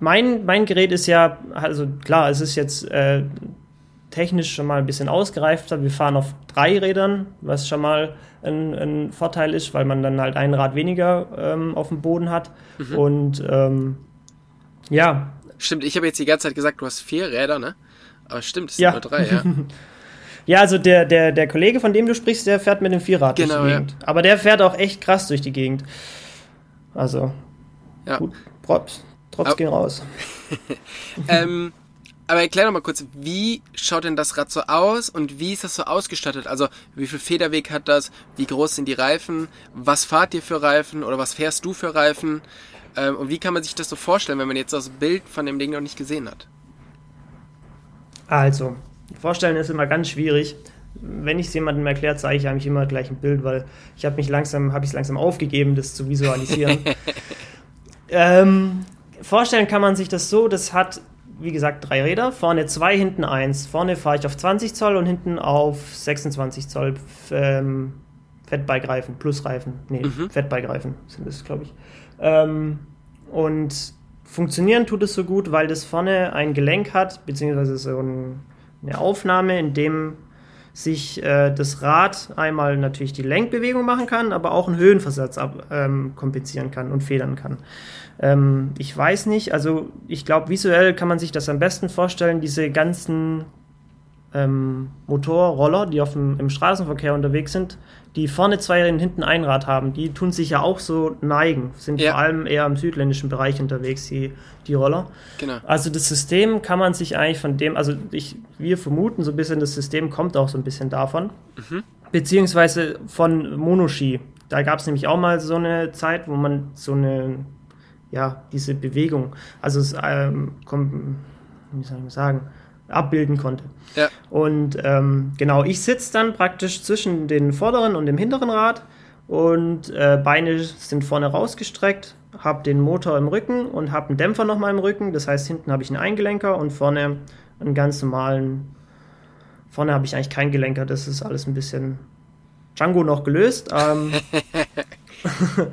mein, mein Gerät ist ja, also klar, es ist jetzt äh, technisch schon mal ein bisschen ausgereifter. Wir fahren auf drei Rädern, was schon mal ein, ein Vorteil ist, weil man dann halt ein Rad weniger ähm, auf dem Boden hat. Mhm. Und ähm, ja. Stimmt, ich habe jetzt die ganze Zeit gesagt, du hast vier Räder, ne? Aber stimmt, es sind ja. nur drei, ja. ja, also der, der, der Kollege, von dem du sprichst, der fährt mit dem Vierrad genau, durch die Gegend. Ja. Aber der fährt auch echt krass durch die Gegend. Also, ja. gut, Props. Props gehen raus. ähm, aber erklär doch mal kurz, wie schaut denn das Rad so aus und wie ist das so ausgestattet? Also, wie viel Federweg hat das? Wie groß sind die Reifen? Was fahrt ihr für Reifen oder was fährst du für Reifen? Ähm, und wie kann man sich das so vorstellen, wenn man jetzt das Bild von dem Ding noch nicht gesehen hat? Also, vorstellen ist immer ganz schwierig. Wenn ich es jemandem erkläre, zeige ich eigentlich immer gleich ein Bild, weil ich habe mich langsam, habe ich es langsam aufgegeben, das zu visualisieren. ähm, vorstellen kann man sich das so, das hat, wie gesagt, drei Räder, vorne zwei, hinten eins. Vorne fahre ich auf 20 Zoll und hinten auf 26 Zoll ähm, Fettbike-Reifen, Plusreifen, nee, mhm. Fettbike-Reifen sind das, glaube ich. Ähm, und Funktionieren tut es so gut, weil das vorne ein Gelenk hat, beziehungsweise so ein, eine Aufnahme, in dem sich äh, das Rad einmal natürlich die Lenkbewegung machen kann, aber auch einen Höhenversatz ab, ähm, kompensieren kann und federn kann. Ähm, ich weiß nicht, also ich glaube, visuell kann man sich das am besten vorstellen, diese ganzen ähm, Motorroller, die auf dem, im Straßenverkehr unterwegs sind, die vorne zwei und hinten ein Rad haben, die tun sich ja auch so neigen, sind ja. vor allem eher im südländischen Bereich unterwegs, die, die Roller. Genau. Also das System kann man sich eigentlich von dem, also ich, wir vermuten so ein bisschen, das System kommt auch so ein bisschen davon, mhm. beziehungsweise von Monoski. Da gab es nämlich auch mal so eine Zeit, wo man so eine, ja, diese Bewegung, also es ähm, kommt, wie soll ich sagen, abbilden konnte. Ja. Und ähm, genau, ich sitze dann praktisch zwischen den vorderen und dem hinteren Rad und äh, Beine sind vorne rausgestreckt, habe den Motor im Rücken und habe einen Dämpfer nochmal im Rücken. Das heißt, hinten habe ich einen Eingelenker und vorne einen ganz normalen. Vorne habe ich eigentlich keinen Gelenker, das ist alles ein bisschen Django noch gelöst. Ähm,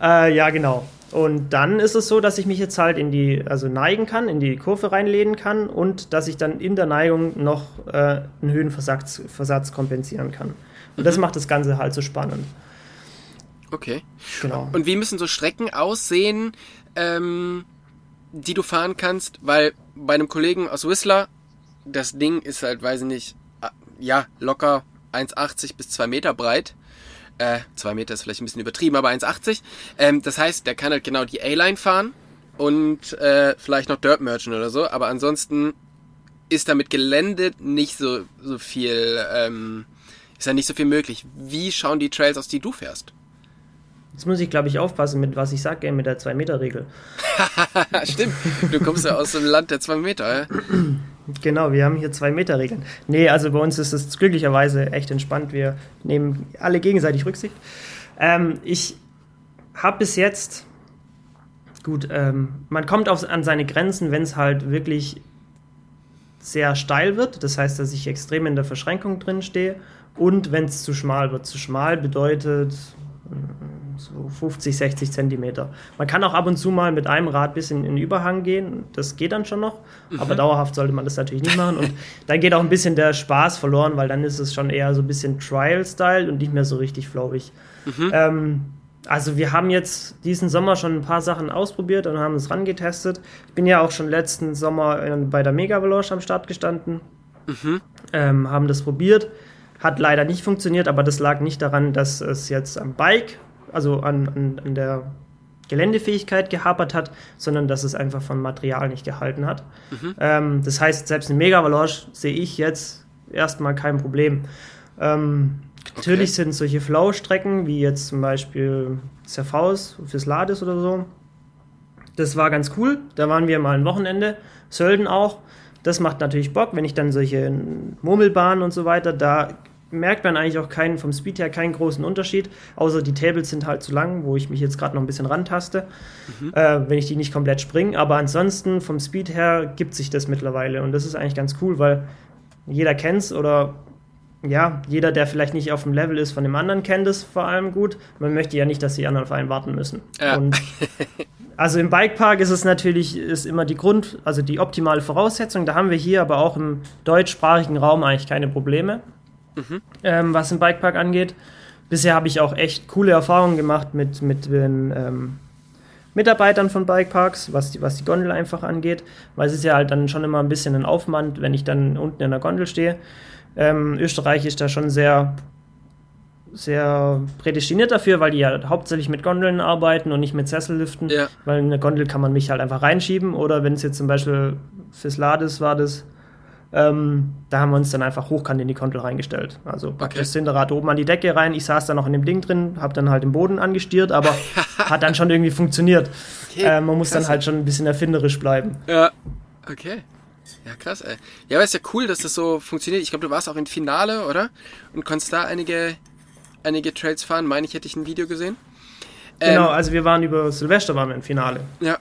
äh, ja, genau. Und dann ist es so, dass ich mich jetzt halt in die, also neigen kann, in die Kurve reinlehnen kann und dass ich dann in der Neigung noch äh, einen Höhenversatz Versatz kompensieren kann. Und mhm. das macht das Ganze halt so spannend. Okay. Genau. Und wie müssen so Strecken aussehen, ähm, die du fahren kannst? Weil bei einem Kollegen aus Whistler, das Ding ist halt, weiß ich nicht, ah, ja, locker 1,80 bis 2 Meter breit. Äh, 2 Meter ist vielleicht ein bisschen übertrieben, aber 1,80. Ähm, das heißt, der kann halt genau die A-Line fahren und äh, vielleicht noch Dirt Merchant oder so, aber ansonsten ist da mit Gelände nicht so, so viel, ähm, ist da nicht so viel möglich. Wie schauen die Trails aus, die du fährst? Jetzt muss ich, glaube ich, aufpassen, mit was ich sage, mit der 2-Meter-Regel. Stimmt, du kommst ja aus dem Land der 2 Meter, ja? Genau, wir haben hier 2-Meter-Regeln. Nee, also bei uns ist es glücklicherweise echt entspannt. Wir nehmen alle gegenseitig Rücksicht. Ähm, ich habe bis jetzt, gut, ähm, man kommt auf, an seine Grenzen, wenn es halt wirklich sehr steil wird. Das heißt, dass ich extrem in der Verschränkung drin stehe. Und wenn es zu schmal wird. Zu schmal bedeutet so 50, 60 Zentimeter. Man kann auch ab und zu mal mit einem Rad bis in, in den Überhang gehen, das geht dann schon noch, mhm. aber dauerhaft sollte man das natürlich nicht machen und dann geht auch ein bisschen der Spaß verloren, weil dann ist es schon eher so ein bisschen Trial-Style und nicht mehr so richtig flowig. Mhm. Ähm, also wir haben jetzt diesen Sommer schon ein paar Sachen ausprobiert und haben es rangetestet. Ich bin ja auch schon letzten Sommer bei der Mega Veloce am Start gestanden, mhm. ähm, haben das probiert. Hat leider nicht funktioniert, aber das lag nicht daran, dass es jetzt am Bike also an, an, an der Geländefähigkeit gehapert hat, sondern dass es einfach vom Material nicht gehalten hat. Mhm. Ähm, das heißt, selbst eine Mega-Avalanche sehe ich jetzt erstmal kein Problem. Ähm, okay. Natürlich sind solche Flow-Strecken, wie jetzt zum Beispiel Zerfaus fürs Lades oder so, das war ganz cool. Da waren wir mal ein Wochenende, Sölden auch. Das macht natürlich Bock, wenn ich dann solche Murmelbahnen und so weiter, da merkt man eigentlich auch keinen, vom Speed her keinen großen Unterschied, außer die Tables sind halt zu lang, wo ich mich jetzt gerade noch ein bisschen rantaste, mhm. äh, wenn ich die nicht komplett springe. Aber ansonsten vom Speed her gibt sich das mittlerweile und das ist eigentlich ganz cool, weil jeder kennt es oder ja, jeder, der vielleicht nicht auf dem Level ist von dem anderen, kennt es vor allem gut. Man möchte ja nicht, dass die anderen auf einen warten müssen. Ja. Und also im Bikepark ist es natürlich ist immer die Grund, also die optimale Voraussetzung. Da haben wir hier aber auch im deutschsprachigen Raum eigentlich keine Probleme mhm. ähm, was den Bikepark angeht. Bisher habe ich auch echt coole Erfahrungen gemacht mit, mit den ähm, Mitarbeitern von Bikeparks, was die, was die Gondel einfach angeht, weil es ist ja halt dann schon immer ein bisschen ein Aufwand, wenn ich dann unten in der Gondel stehe. Ähm, Österreich ist da schon sehr, sehr prädestiniert dafür, weil die ja hauptsächlich mit Gondeln arbeiten und nicht mit Sesselliften, ja. weil in eine Gondel kann man mich halt einfach reinschieben oder wenn es jetzt zum Beispiel fürs Lades war das, ähm, da haben wir uns dann einfach hochkant in die Gondel reingestellt. Also praktisch okay. Hinterrad oben an die Decke rein. Ich saß dann noch in dem Ding drin, habe dann halt den Boden angestiert, aber hat dann schon irgendwie funktioniert. Okay, äh, man muss krass. dann halt schon ein bisschen erfinderisch bleiben. Ja, okay. Ja, krass, ey. Ja, aber ist ja cool, dass das so funktioniert. Ich glaube, du warst auch im Finale, oder? Und konntest da einige, einige Trails fahren. Meine ich, hätte ich ein Video gesehen. Genau, ähm, also wir waren über Silvester waren wir im Finale. Ja.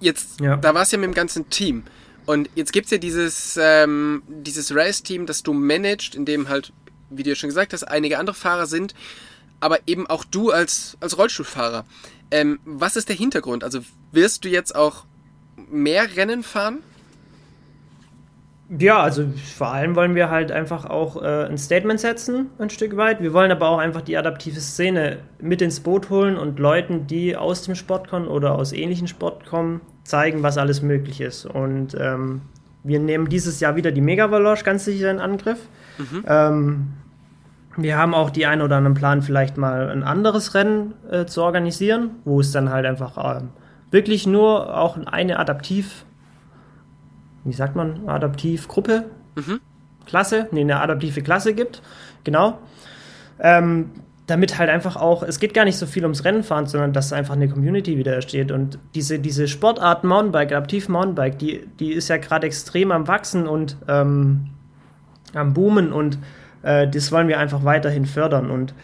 Jetzt, ja. da warst du ja mit dem ganzen Team. Und jetzt gibt es ja dieses, ähm, dieses Race-Team, das du managst, in dem halt, wie du ja schon gesagt hast, einige andere Fahrer sind, aber eben auch du als, als Rollstuhlfahrer. Ähm, was ist der Hintergrund? Also wirst du jetzt auch mehr Rennen fahren? Ja, also vor allem wollen wir halt einfach auch äh, ein Statement setzen, ein Stück weit. Wir wollen aber auch einfach die adaptive Szene mit ins Boot holen und Leuten, die aus dem Sport kommen oder aus ähnlichen Sport kommen, zeigen, was alles möglich ist. Und ähm, wir nehmen dieses Jahr wieder die Mega Valoche ganz sicher in Angriff. Mhm. Ähm, wir haben auch die ein oder anderen Plan, vielleicht mal ein anderes Rennen äh, zu organisieren, wo es dann halt einfach äh, wirklich nur auch eine Adaptiv wie sagt man, Adaptivgruppe, mhm. Klasse, nee, eine adaptive Klasse gibt. Genau. Ähm, damit halt einfach auch, es geht gar nicht so viel ums Rennenfahren, sondern dass einfach eine Community wieder entsteht. Und diese, diese Sportart Mountainbike, Adaptiv Mountainbike, die, die ist ja gerade extrem am Wachsen und ähm, am Boomen und äh, das wollen wir einfach weiterhin fördern. Und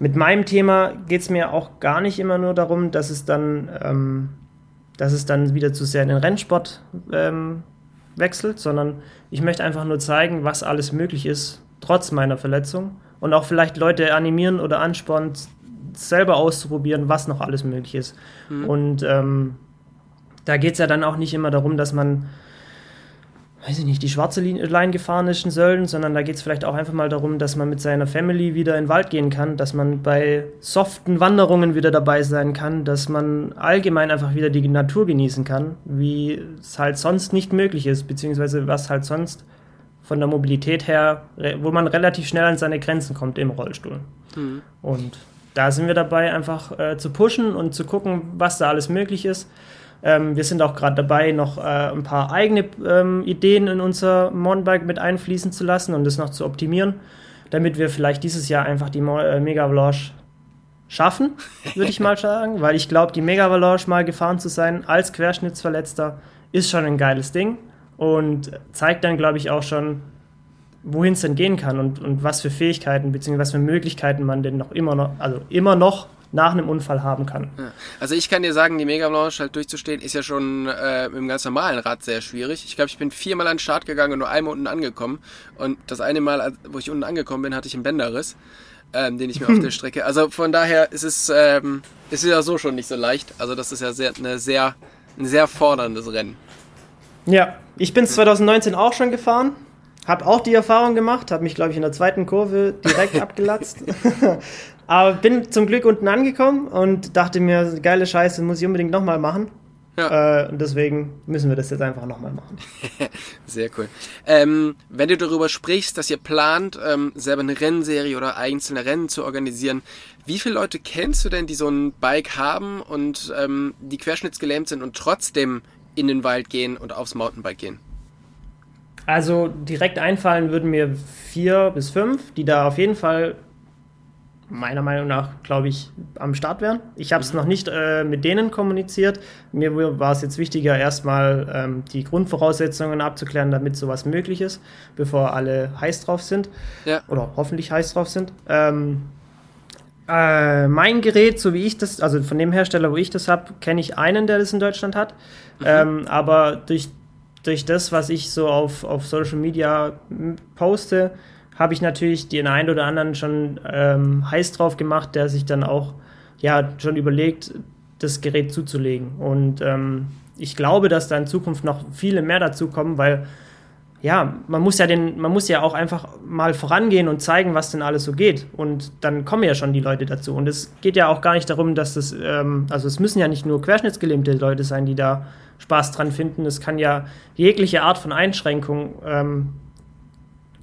mit meinem Thema geht es mir auch gar nicht immer nur darum, dass es dann, ähm, dass es dann wieder zu sehr in den Rennsport ähm, wechselt, sondern ich möchte einfach nur zeigen, was alles möglich ist, trotz meiner Verletzung. Und auch vielleicht Leute animieren oder anspornen, selber auszuprobieren, was noch alles möglich ist. Mhm. Und ähm, da geht es ja dann auch nicht immer darum, dass man weiß ich nicht, die schwarze Line gefahren ist in Sölden, sondern da geht es vielleicht auch einfach mal darum, dass man mit seiner Family wieder in den Wald gehen kann, dass man bei soften Wanderungen wieder dabei sein kann, dass man allgemein einfach wieder die Natur genießen kann, wie es halt sonst nicht möglich ist, beziehungsweise was halt sonst von der Mobilität her, wo man relativ schnell an seine Grenzen kommt im Rollstuhl. Mhm. Und da sind wir dabei, einfach äh, zu pushen und zu gucken, was da alles möglich ist. Ähm, wir sind auch gerade dabei, noch äh, ein paar eigene ähm, Ideen in unser Mountainbike mit einfließen zu lassen und das noch zu optimieren, damit wir vielleicht dieses Jahr einfach die Mo äh, Mega Avalanche schaffen, würde ich mal sagen, weil ich glaube, die Mega Avalanche mal gefahren zu sein als Querschnittsverletzter ist schon ein geiles Ding und zeigt dann, glaube ich, auch schon, wohin es denn gehen kann und, und was für Fähigkeiten bzw. was für Möglichkeiten man denn noch immer noch, also immer noch nach einem Unfall haben kann. Ja. Also ich kann dir sagen, die Mega Blanche halt durchzustehen, ist ja schon äh, mit dem ganz normalen Rad sehr schwierig. Ich glaube, ich bin viermal an den Start gegangen und nur einmal unten angekommen. Und das eine Mal, wo ich unten angekommen bin, hatte ich einen Bänderriss, ähm, den ich mir auf der Strecke. Also von daher ist es, ähm, ist ja so schon nicht so leicht. Also das ist ja sehr, eine sehr, ein sehr forderndes Rennen. Ja, ich bin 2019 auch schon gefahren. Hab auch die Erfahrung gemacht, habe mich, glaube ich, in der zweiten Kurve direkt abgelatzt. Aber bin zum Glück unten angekommen und dachte mir, geile Scheiße, muss ich unbedingt nochmal machen. Ja. Äh, und deswegen müssen wir das jetzt einfach nochmal machen. Sehr cool. Ähm, wenn du darüber sprichst, dass ihr plant, ähm, selber eine Rennserie oder einzelne Rennen zu organisieren, wie viele Leute kennst du denn, die so ein Bike haben und ähm, die querschnittsgelähmt sind und trotzdem in den Wald gehen und aufs Mountainbike gehen? Also direkt einfallen würden mir vier bis fünf, die da auf jeden Fall meiner Meinung nach, glaube ich, am Start wären. Ich habe es mhm. noch nicht äh, mit denen kommuniziert. Mir war es jetzt wichtiger, erstmal ähm, die Grundvoraussetzungen abzuklären, damit sowas möglich ist, bevor alle heiß drauf sind. Ja. Oder hoffentlich heiß drauf sind. Ähm, äh, mein Gerät, so wie ich das, also von dem Hersteller, wo ich das habe, kenne ich einen, der das in Deutschland hat. Mhm. Ähm, aber durch, durch das, was ich so auf, auf Social Media poste, habe ich natürlich den einen oder anderen schon ähm, heiß drauf gemacht, der sich dann auch ja schon überlegt, das Gerät zuzulegen. Und ähm, ich glaube, dass da in Zukunft noch viele mehr dazu kommen, weil ja, man muss ja den, man muss ja auch einfach mal vorangehen und zeigen, was denn alles so geht. Und dann kommen ja schon die Leute dazu. Und es geht ja auch gar nicht darum, dass das, ähm, also es müssen ja nicht nur querschnittsgelähmte Leute sein, die da Spaß dran finden. Es kann ja jegliche Art von Einschränkung ähm,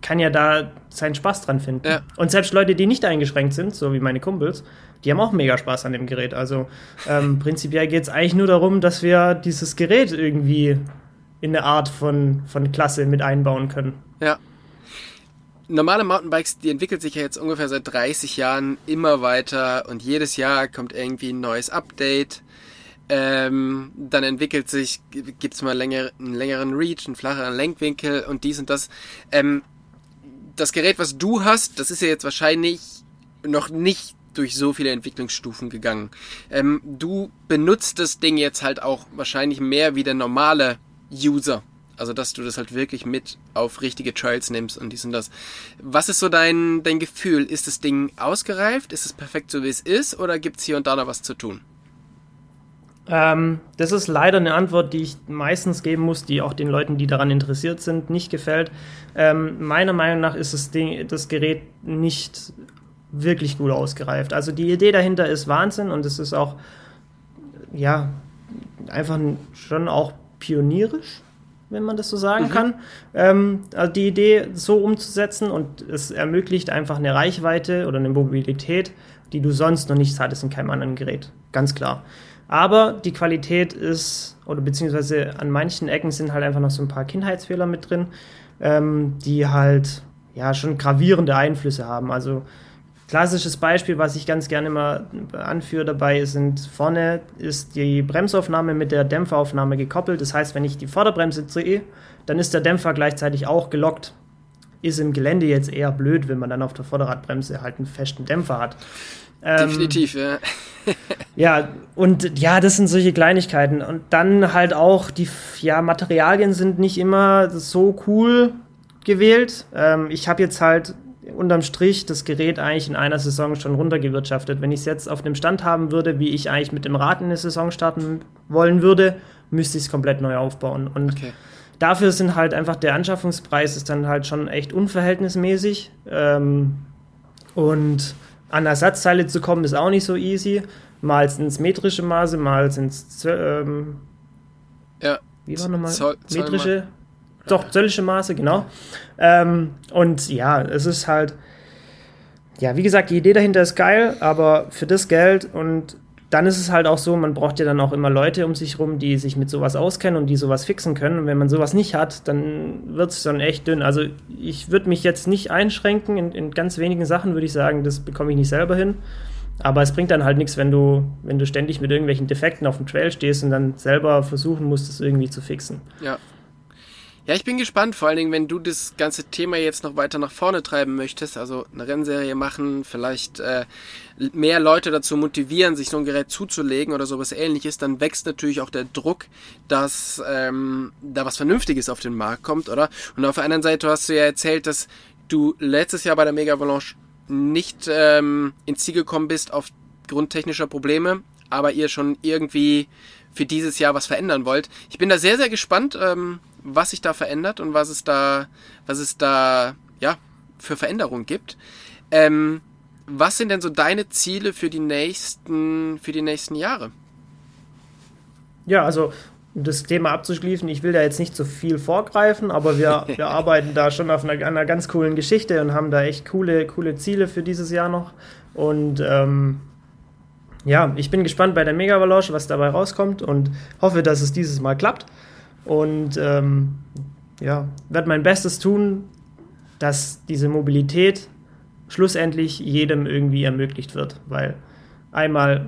kann ja da seinen Spaß dran finden. Ja. Und selbst Leute, die nicht eingeschränkt sind, so wie meine Kumpels, die haben auch mega Spaß an dem Gerät. Also ähm, prinzipiell geht es eigentlich nur darum, dass wir dieses Gerät irgendwie in eine Art von, von Klasse mit einbauen können. Ja. Normale Mountainbikes, die entwickeln sich ja jetzt ungefähr seit 30 Jahren immer weiter und jedes Jahr kommt irgendwie ein neues Update. Ähm, dann entwickelt sich, gibt es mal länger, einen längeren Reach, einen flacheren Lenkwinkel und dies und das. Ähm, das Gerät, was du hast, das ist ja jetzt wahrscheinlich noch nicht durch so viele Entwicklungsstufen gegangen. Ähm, du benutzt das Ding jetzt halt auch wahrscheinlich mehr wie der normale User. Also, dass du das halt wirklich mit auf richtige Trails nimmst und dies und das. Was ist so dein, dein Gefühl? Ist das Ding ausgereift? Ist es perfekt so, wie es ist? Oder gibt es hier und da noch was zu tun? Ähm, das ist leider eine Antwort, die ich meistens geben muss, die auch den Leuten, die daran interessiert sind, nicht gefällt. Ähm, meiner Meinung nach ist das, Ding, das Gerät nicht wirklich gut ausgereift. Also die Idee dahinter ist Wahnsinn und es ist auch, ja, einfach schon auch pionierisch, wenn man das so sagen mhm. kann. Ähm, also die Idee so umzusetzen und es ermöglicht einfach eine Reichweite oder eine Mobilität, die du sonst noch nicht hattest in keinem anderen Gerät. Ganz klar. Aber die Qualität ist, oder beziehungsweise an manchen Ecken sind halt einfach noch so ein paar Kindheitsfehler mit drin, ähm, die halt ja schon gravierende Einflüsse haben. Also klassisches Beispiel, was ich ganz gerne immer anführe dabei, sind vorne ist die Bremsaufnahme mit der Dämpferaufnahme gekoppelt. Das heißt, wenn ich die Vorderbremse drehe, dann ist der Dämpfer gleichzeitig auch gelockt. Ist im Gelände jetzt eher blöd, wenn man dann auf der Vorderradbremse halt einen festen Dämpfer hat. Ähm, Definitiv, ja. ja, und ja, das sind solche Kleinigkeiten. Und dann halt auch die ja, Materialien sind nicht immer so cool gewählt. Ähm, ich habe jetzt halt unterm Strich das Gerät eigentlich in einer Saison schon runtergewirtschaftet. Wenn ich es jetzt auf dem Stand haben würde, wie ich eigentlich mit dem Rad in eine Saison starten wollen würde, müsste ich es komplett neu aufbauen. Und okay. dafür sind halt einfach der Anschaffungspreis ist dann halt schon echt unverhältnismäßig. Ähm, und an Ersatzteile zu kommen ist auch nicht so easy. Mal ins metrische Maße, mal ins ähm, ja. Wie war nochmal? Metrische. Doch, zöllische Maße, genau. Ähm, und ja, es ist halt, ja, wie gesagt, die Idee dahinter ist geil, aber für das Geld und dann ist es halt auch so, man braucht ja dann auch immer Leute um sich rum, die sich mit sowas auskennen und die sowas fixen können. Und wenn man sowas nicht hat, dann wird es dann echt dünn. Also ich würde mich jetzt nicht einschränken. In, in, ganz wenigen Sachen würde ich sagen, das bekomme ich nicht selber hin. Aber es bringt dann halt nichts, wenn du, wenn du ständig mit irgendwelchen Defekten auf dem Trail stehst und dann selber versuchen musst, das irgendwie zu fixen. Ja. Ja, ich bin gespannt, vor allen Dingen, wenn du das ganze Thema jetzt noch weiter nach vorne treiben möchtest, also eine Rennserie machen, vielleicht äh, mehr Leute dazu motivieren, sich so ein Gerät zuzulegen oder sowas ähnliches, dann wächst natürlich auch der Druck, dass ähm, da was Vernünftiges auf den Markt kommt, oder? Und auf der anderen Seite hast du ja erzählt, dass du letztes Jahr bei der Mega Avalanche nicht ähm, ins Ziel gekommen bist aufgrund technischer Probleme, aber ihr schon irgendwie für dieses Jahr was verändern wollt. Ich bin da sehr, sehr gespannt, ähm, was sich da verändert und was es da, was es da, ja, für Veränderungen gibt. Ähm, was sind denn so deine Ziele für die nächsten, für die nächsten Jahre? Ja, also um das Thema abzuschließen, ich will da jetzt nicht so viel vorgreifen, aber wir, wir arbeiten da schon auf einer, einer, ganz coolen Geschichte und haben da echt coole, coole Ziele für dieses Jahr noch. Und ähm, ja, ich bin gespannt bei der Mega Avalanche, was dabei rauskommt und hoffe, dass es dieses Mal klappt. Und ähm, ja, werde mein Bestes tun, dass diese Mobilität schlussendlich jedem irgendwie ermöglicht wird. Weil einmal,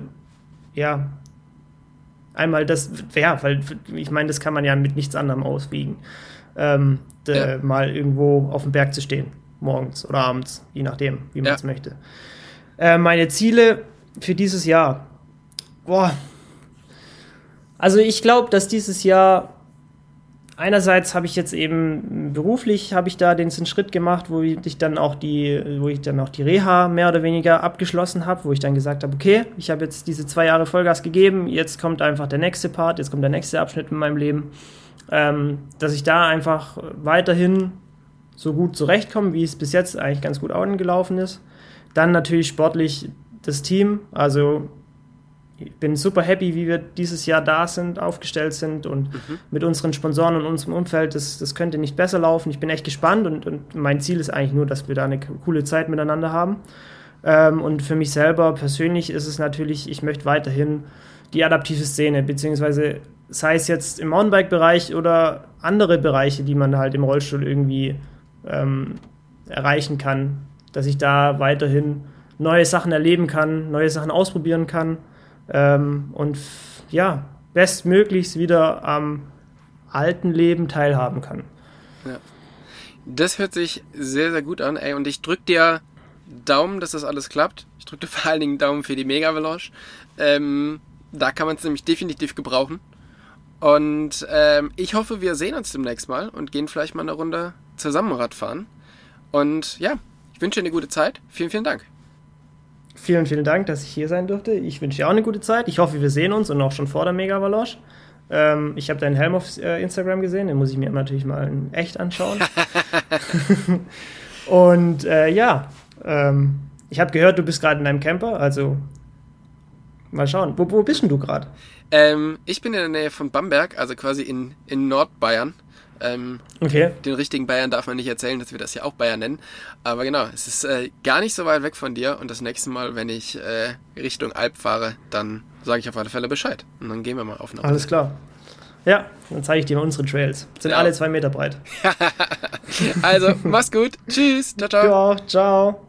ja, einmal das, ja, weil ich meine, das kann man ja mit nichts anderem auswiegen. Ähm, ja. Mal irgendwo auf dem Berg zu stehen, morgens oder abends, je nachdem, wie man es ja. möchte. Äh, meine Ziele für dieses Jahr. Boah. Also ich glaube, dass dieses Jahr einerseits habe ich jetzt eben beruflich habe ich da den Schritt gemacht, wo ich dann auch die, wo ich dann auch die Reha mehr oder weniger abgeschlossen habe, wo ich dann gesagt habe, okay, ich habe jetzt diese zwei Jahre Vollgas gegeben, jetzt kommt einfach der nächste Part, jetzt kommt der nächste Abschnitt in meinem Leben, ähm, dass ich da einfach weiterhin so gut zurechtkomme, wie es bis jetzt eigentlich ganz gut gelaufen ist. Dann natürlich sportlich das Team, also ich bin super happy, wie wir dieses Jahr da sind, aufgestellt sind und mhm. mit unseren Sponsoren und unserem Umfeld, das, das könnte nicht besser laufen. Ich bin echt gespannt und, und mein Ziel ist eigentlich nur, dass wir da eine coole Zeit miteinander haben. Ähm, und für mich selber persönlich ist es natürlich, ich möchte weiterhin die adaptive Szene, beziehungsweise sei es jetzt im Mountainbike-Bereich oder andere Bereiche, die man halt im Rollstuhl irgendwie ähm, erreichen kann, dass ich da weiterhin neue Sachen erleben kann, neue Sachen ausprobieren kann ähm, und ja, bestmöglichst wieder am alten Leben teilhaben kann. Ja. Das hört sich sehr, sehr gut an, ey. Und ich drück dir Daumen, dass das alles klappt. Ich drücke dir vor allen Dingen Daumen für die Mega Avalanche. Ähm, da kann man es nämlich definitiv gebrauchen. Und ähm, ich hoffe, wir sehen uns demnächst mal und gehen vielleicht mal eine Runde zusammen Radfahren. Und ja, ich wünsche dir eine gute Zeit. Vielen, vielen Dank. Vielen, vielen Dank, dass ich hier sein durfte. Ich wünsche dir auch eine gute Zeit. Ich hoffe, wir sehen uns und auch schon vor der Mega Avalanche. Ähm, ich habe deinen Helm auf äh, Instagram gesehen, den muss ich mir natürlich mal in echt anschauen. und äh, ja, ähm, ich habe gehört, du bist gerade in einem Camper, also mal schauen. Wo, wo bist denn du gerade? Ähm, ich bin in der Nähe von Bamberg, also quasi in, in Nordbayern. Ähm, okay. Den richtigen Bayern darf man nicht erzählen, dass wir das ja auch Bayern nennen. Aber genau, es ist äh, gar nicht so weit weg von dir. Und das nächste Mal, wenn ich äh, Richtung Alp fahre, dann sage ich auf alle Fälle Bescheid. Und dann gehen wir mal auf eine Alles klar. Ja, dann zeige ich dir mal unsere Trails. Sind ja. alle zwei Meter breit. also, mach's gut. Tschüss. Ciao, ciao. Ja, ciao.